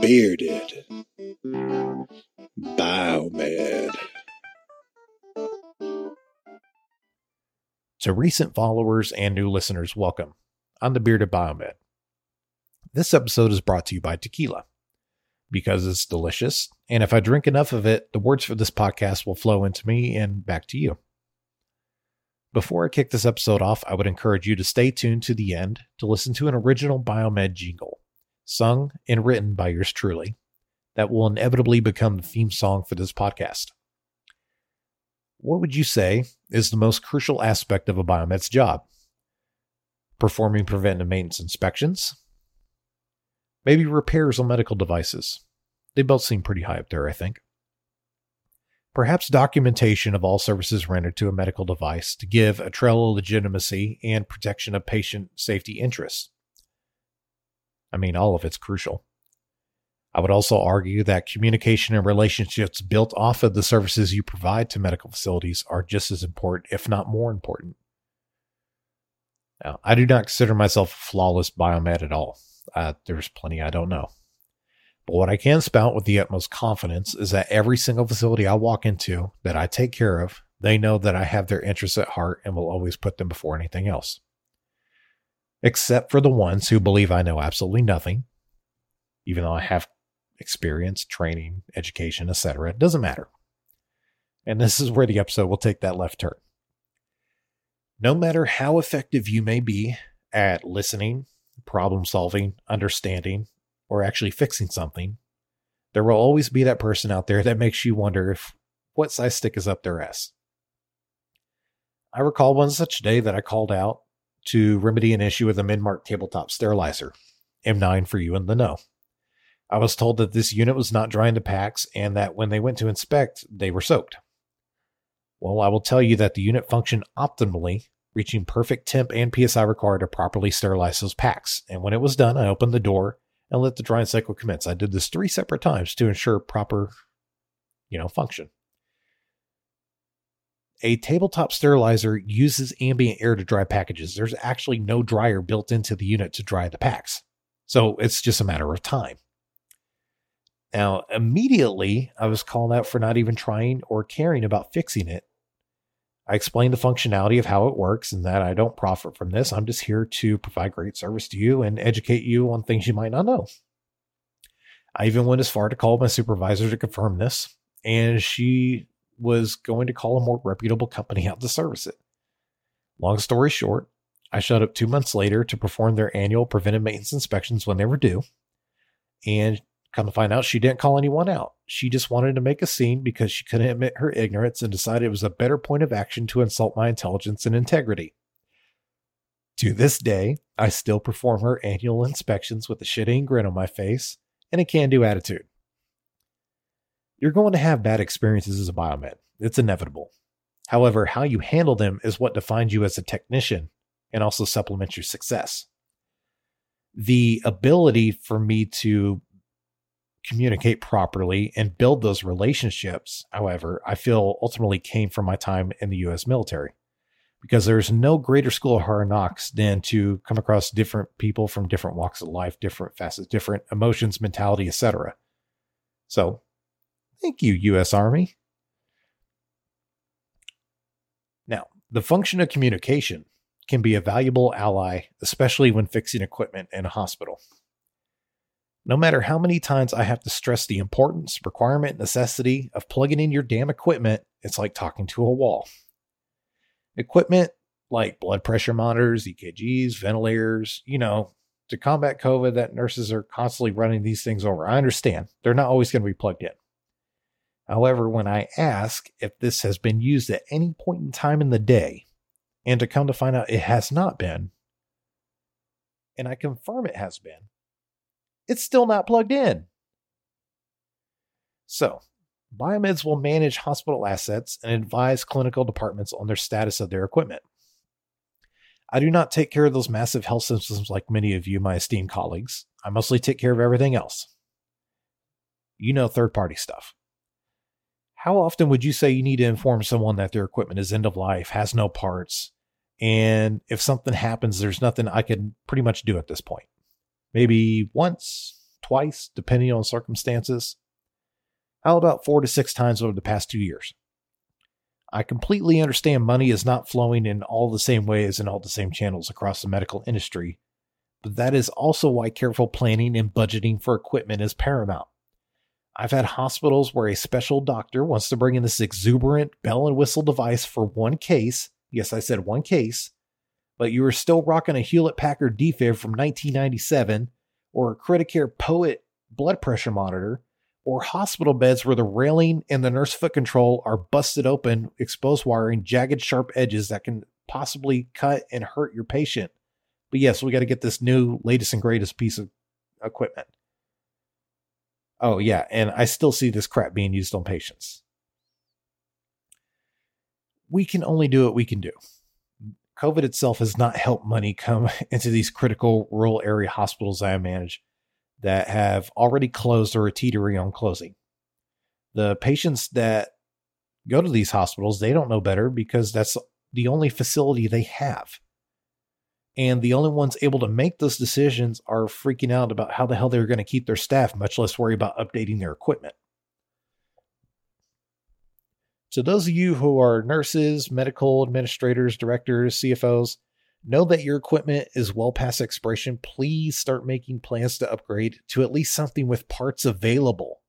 Bearded. Biomed. To recent followers and new listeners, welcome. I'm the Bearded Biomed. This episode is brought to you by tequila because it's delicious. And if I drink enough of it, the words for this podcast will flow into me and back to you. Before I kick this episode off, I would encourage you to stay tuned to the end to listen to an original Biomed jingle, sung and written by yours truly, that will inevitably become the theme song for this podcast. What would you say is the most crucial aspect of a biomed's job? Performing preventive maintenance inspections? Maybe repairs on medical devices. They both seem pretty high up there, I think. Perhaps documentation of all services rendered to a medical device to give a trail of legitimacy and protection of patient safety interests. I mean, all of it's crucial. I would also argue that communication and relationships built off of the services you provide to medical facilities are just as important, if not more important. Now, I do not consider myself a flawless biomed at all. Uh, there's plenty I don't know. But what I can spout with the utmost confidence is that every single facility I walk into that I take care of, they know that I have their interests at heart and will always put them before anything else. Except for the ones who believe I know absolutely nothing, even though I have experience, training, education, etc. It doesn't matter. And this is where the episode will take that left turn. No matter how effective you may be at listening, problem solving, understanding, or actually fixing something, there will always be that person out there that makes you wonder if what size stick is up their ass. I recall one such day that I called out to remedy an issue with a Midmark tabletop sterilizer, M9 for you in the know. I was told that this unit was not drying the packs and that when they went to inspect, they were soaked. Well, I will tell you that the unit functioned optimally, reaching perfect temp and PSI required to properly sterilize those packs. And when it was done, I opened the door and let the drying cycle commence. I did this three separate times to ensure proper, you know, function. A tabletop sterilizer uses ambient air to dry packages. There's actually no dryer built into the unit to dry the packs. So it's just a matter of time. Now, immediately, I was called out for not even trying or caring about fixing it. I explained the functionality of how it works and that I don't profit from this. I'm just here to provide great service to you and educate you on things you might not know. I even went as far to call my supervisor to confirm this, and she was going to call a more reputable company out to service it. Long story short, I showed up two months later to perform their annual preventive maintenance inspections when they were due. And Come to find out, she didn't call anyone out. She just wanted to make a scene because she couldn't admit her ignorance and decided it was a better point of action to insult my intelligence and integrity. To this day, I still perform her annual inspections with a shitting grin on my face and a can do attitude. You're going to have bad experiences as a biomed, it's inevitable. However, how you handle them is what defines you as a technician and also supplements your success. The ability for me to communicate properly and build those relationships, however, I feel ultimately came from my time in the US military. Because there's no greater school of hard knocks than to come across different people from different walks of life, different facets, different emotions, mentality, etc. So, thank you, US Army. Now, the function of communication can be a valuable ally, especially when fixing equipment in a hospital. No matter how many times I have to stress the importance, requirement, necessity of plugging in your damn equipment, it's like talking to a wall. Equipment like blood pressure monitors, EKGs, ventilators, you know, to combat COVID, that nurses are constantly running these things over. I understand they're not always going to be plugged in. However, when I ask if this has been used at any point in time in the day, and to come to find out it has not been, and I confirm it has been, it's still not plugged in. So, biomeds will manage hospital assets and advise clinical departments on their status of their equipment. I do not take care of those massive health systems like many of you, my esteemed colleagues. I mostly take care of everything else. You know, third party stuff. How often would you say you need to inform someone that their equipment is end of life, has no parts, And if something happens, there's nothing I can pretty much do at this point. Maybe once, twice, depending on circumstances. How about four to six times over the past two years? I completely understand money is not flowing in all the same ways in all the same channels across the medical industry, but that is also why careful planning and budgeting for equipment is paramount. I've had hospitals where a special doctor wants to bring in this exuberant bell and whistle device for one case. Yes, I said one case, but you are still rocking a Hewlett Packard defib from 1997 or a Criticare Poet blood pressure monitor or hospital beds where the railing and the nurse foot control are busted open, exposed wiring, jagged, sharp edges that can possibly cut and hurt your patient. But yes, we got to get this new, latest, and greatest piece of equipment. Oh, yeah. And I still see this crap being used on patients. We can only do what we can do. COVID itself has not helped money come into these critical rural area hospitals I manage that have already closed or are teetering on closing. The patients that go to these hospitals, they don't know better because that's the only facility they have. And the only ones able to make those decisions are freaking out about how the hell they're going to keep their staff, much less worry about updating their equipment. So, those of you who are nurses, medical administrators, directors, CFOs, know that your equipment is well past expiration. Please start making plans to upgrade to at least something with parts available.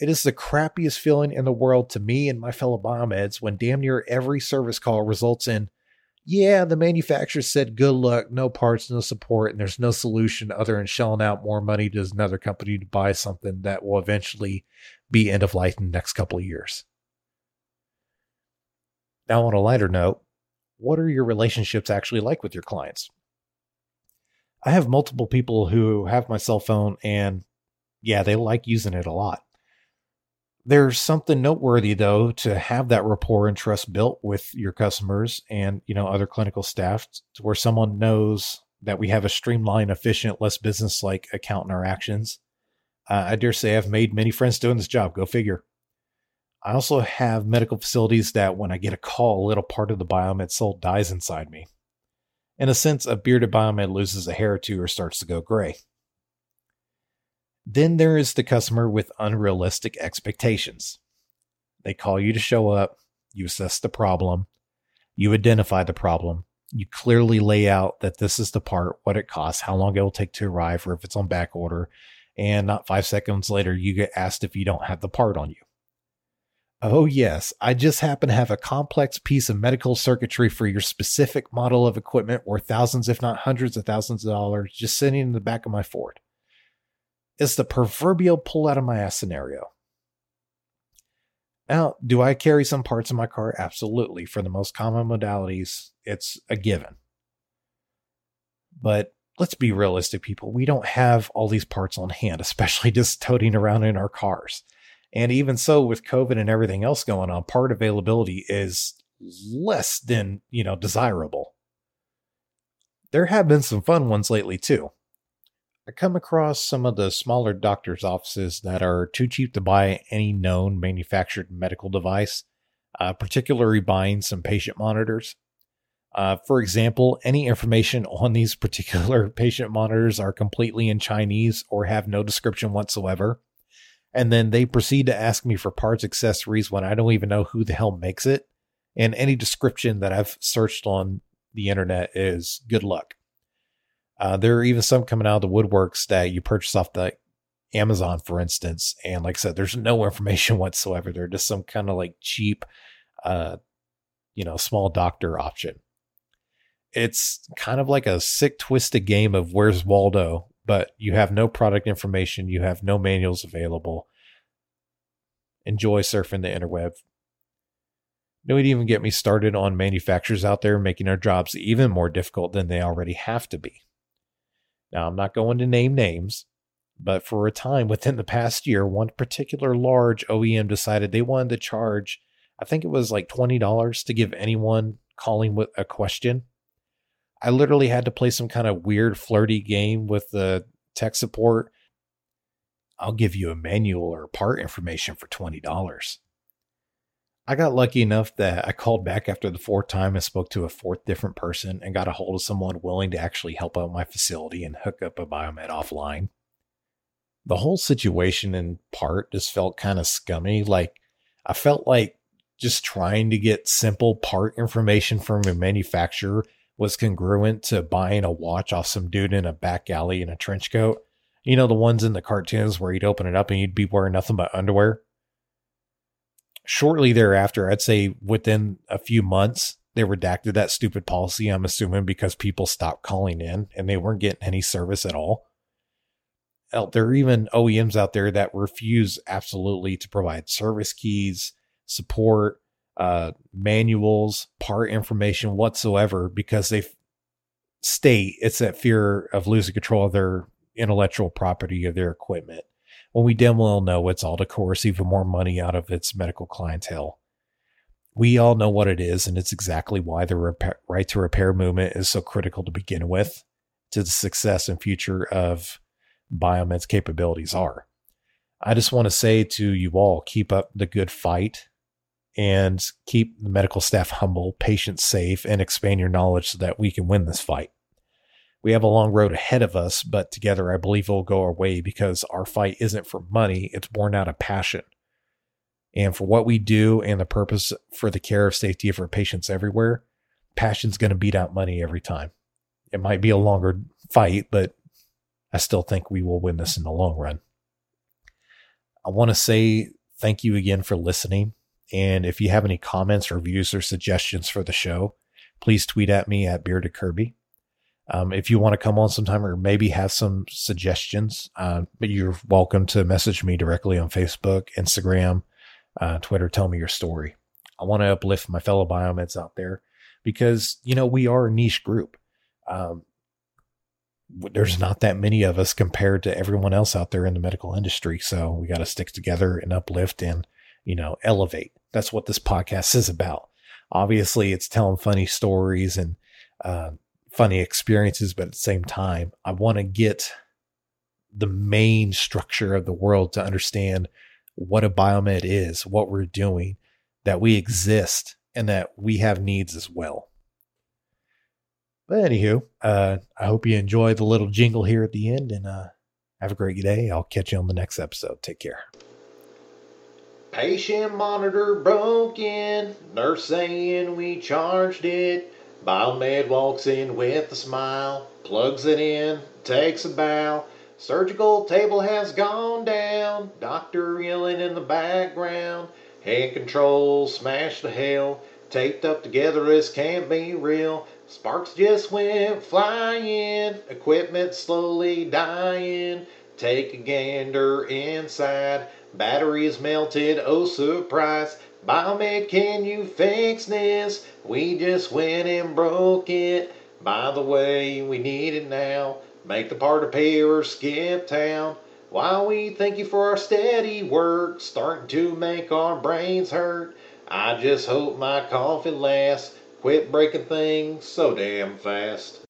It is the crappiest feeling in the world to me and my fellow biomeds when damn near every service call results in, yeah, the manufacturer said good luck, no parts, no support, and there's no solution other than shelling out more money to another company to buy something that will eventually be end of life in the next couple of years. Now, on a lighter note, what are your relationships actually like with your clients? I have multiple people who have my cell phone and yeah, they like using it a lot. There's something noteworthy though to have that rapport and trust built with your customers and, you know, other clinical staff to where someone knows that we have a streamlined, efficient, less business like account interactions. Uh, I dare say I've made many friends doing this job. Go figure. I also have medical facilities that when I get a call, a little part of the biomed soul dies inside me. In a sense, a bearded biomed loses a hair or two or starts to go gray. Then there is the customer with unrealistic expectations. They call you to show up, you assess the problem, you identify the problem, you clearly lay out that this is the part, what it costs, how long it will take to arrive, or if it's on back order, and not five seconds later, you get asked if you don't have the part on you. Oh, yes. I just happen to have a complex piece of medical circuitry for your specific model of equipment worth thousands, if not hundreds of thousands of dollars, just sitting in the back of my Ford. It's the proverbial pull out of my ass scenario. Now, do I carry some parts in my car? Absolutely. For the most common modalities, it's a given. But let's be realistic, people. We don't have all these parts on hand, especially just toting around in our cars. And even so, with COVID and everything else going on, part availability is less than, you know, desirable. There have been some fun ones lately too. I come across some of the smaller doctors' offices that are too cheap to buy any known manufactured medical device, uh, particularly buying some patient monitors. Uh, for example, any information on these particular patient monitors are completely in Chinese or have no description whatsoever and then they proceed to ask me for parts accessories when I don't even know who the hell makes it. And any description that I've searched on the internet is good luck. Uh, there are even some coming out of the woodworks that you purchase off the Amazon, for instance. And like I said, there's no information whatsoever. They're just some kind of like cheap, uh, you know, small doctor option. It's kind of like a sick, twisted game of where's Waldo but you have no product information, you have no manuals available. Enjoy surfing the interweb. Don't even get me started on manufacturers out there making our jobs even more difficult than they already have to be. Now, I'm not going to name names, but for a time within the past year, one particular large OEM decided they wanted to charge, I think it was like $20 to give anyone calling with a question I literally had to play some kind of weird flirty game with the tech support. I'll give you a manual or part information for $20. I got lucky enough that I called back after the fourth time and spoke to a fourth different person and got a hold of someone willing to actually help out my facility and hook up a biomed offline. The whole situation in part just felt kind of scummy. Like I felt like just trying to get simple part information from a manufacturer was congruent to buying a watch off some dude in a back alley in a trench coat. You know, the ones in the cartoons where you'd open it up and you'd be wearing nothing but underwear shortly thereafter, I'd say within a few months, they redacted that stupid policy. I'm assuming because people stopped calling in and they weren't getting any service at all. There are even OEMs out there that refuse absolutely to provide service keys, support, uh, manuals, part information whatsoever because they state it's that fear of losing control of their intellectual property of their equipment when we damn well know it's all to coerce even more money out of its medical clientele. We all know what it is, and it's exactly why the right to repair movement is so critical to begin with to the success and future of biomed's capabilities are. I just want to say to you all keep up the good fight and keep the medical staff humble, patients safe, and expand your knowledge so that we can win this fight. We have a long road ahead of us, but together I believe it will go our way because our fight isn't for money, it's born out of passion. And for what we do and the purpose for the care of safety of our patients everywhere, passion's going to beat out money every time. It might be a longer fight, but I still think we will win this in the long run. I want to say thank you again for listening. And if you have any comments, reviews, or suggestions for the show, please tweet at me at Bearded Kirby. Um, if you want to come on sometime or maybe have some suggestions, uh, but you're welcome to message me directly on Facebook, Instagram, uh, Twitter. Tell me your story. I want to uplift my fellow biomeds out there because, you know, we are a niche group. Um, there's not that many of us compared to everyone else out there in the medical industry. So we got to stick together and uplift and, you know, elevate. That's what this podcast is about. Obviously, it's telling funny stories and, uh, funny experiences, but at the same time, I want to get the main structure of the world to understand what a biomed is, what we're doing, that we exist, and that we have needs as well. But anywho, uh, I hope you enjoy the little jingle here at the end and uh, have a great day. I'll catch you on the next episode. Take care. Patient monitor broken, nurse saying we charged it. Biomed walks in with a smile, plugs it in, takes a bow. Surgical table has gone down, doctor yelling in the background. Hand controls smashed to hell, taped up together as can't be real. Sparks just went flying, equipment slowly dying. Take a gander inside, batteries melted, oh surprise. Biomed, can you fix this? We just went and broke it. By the way, we need it now. Make the part appear or skip town. While we thank you for our steady work, starting to make our brains hurt. I just hope my coffee lasts. Quit breaking things so damn fast.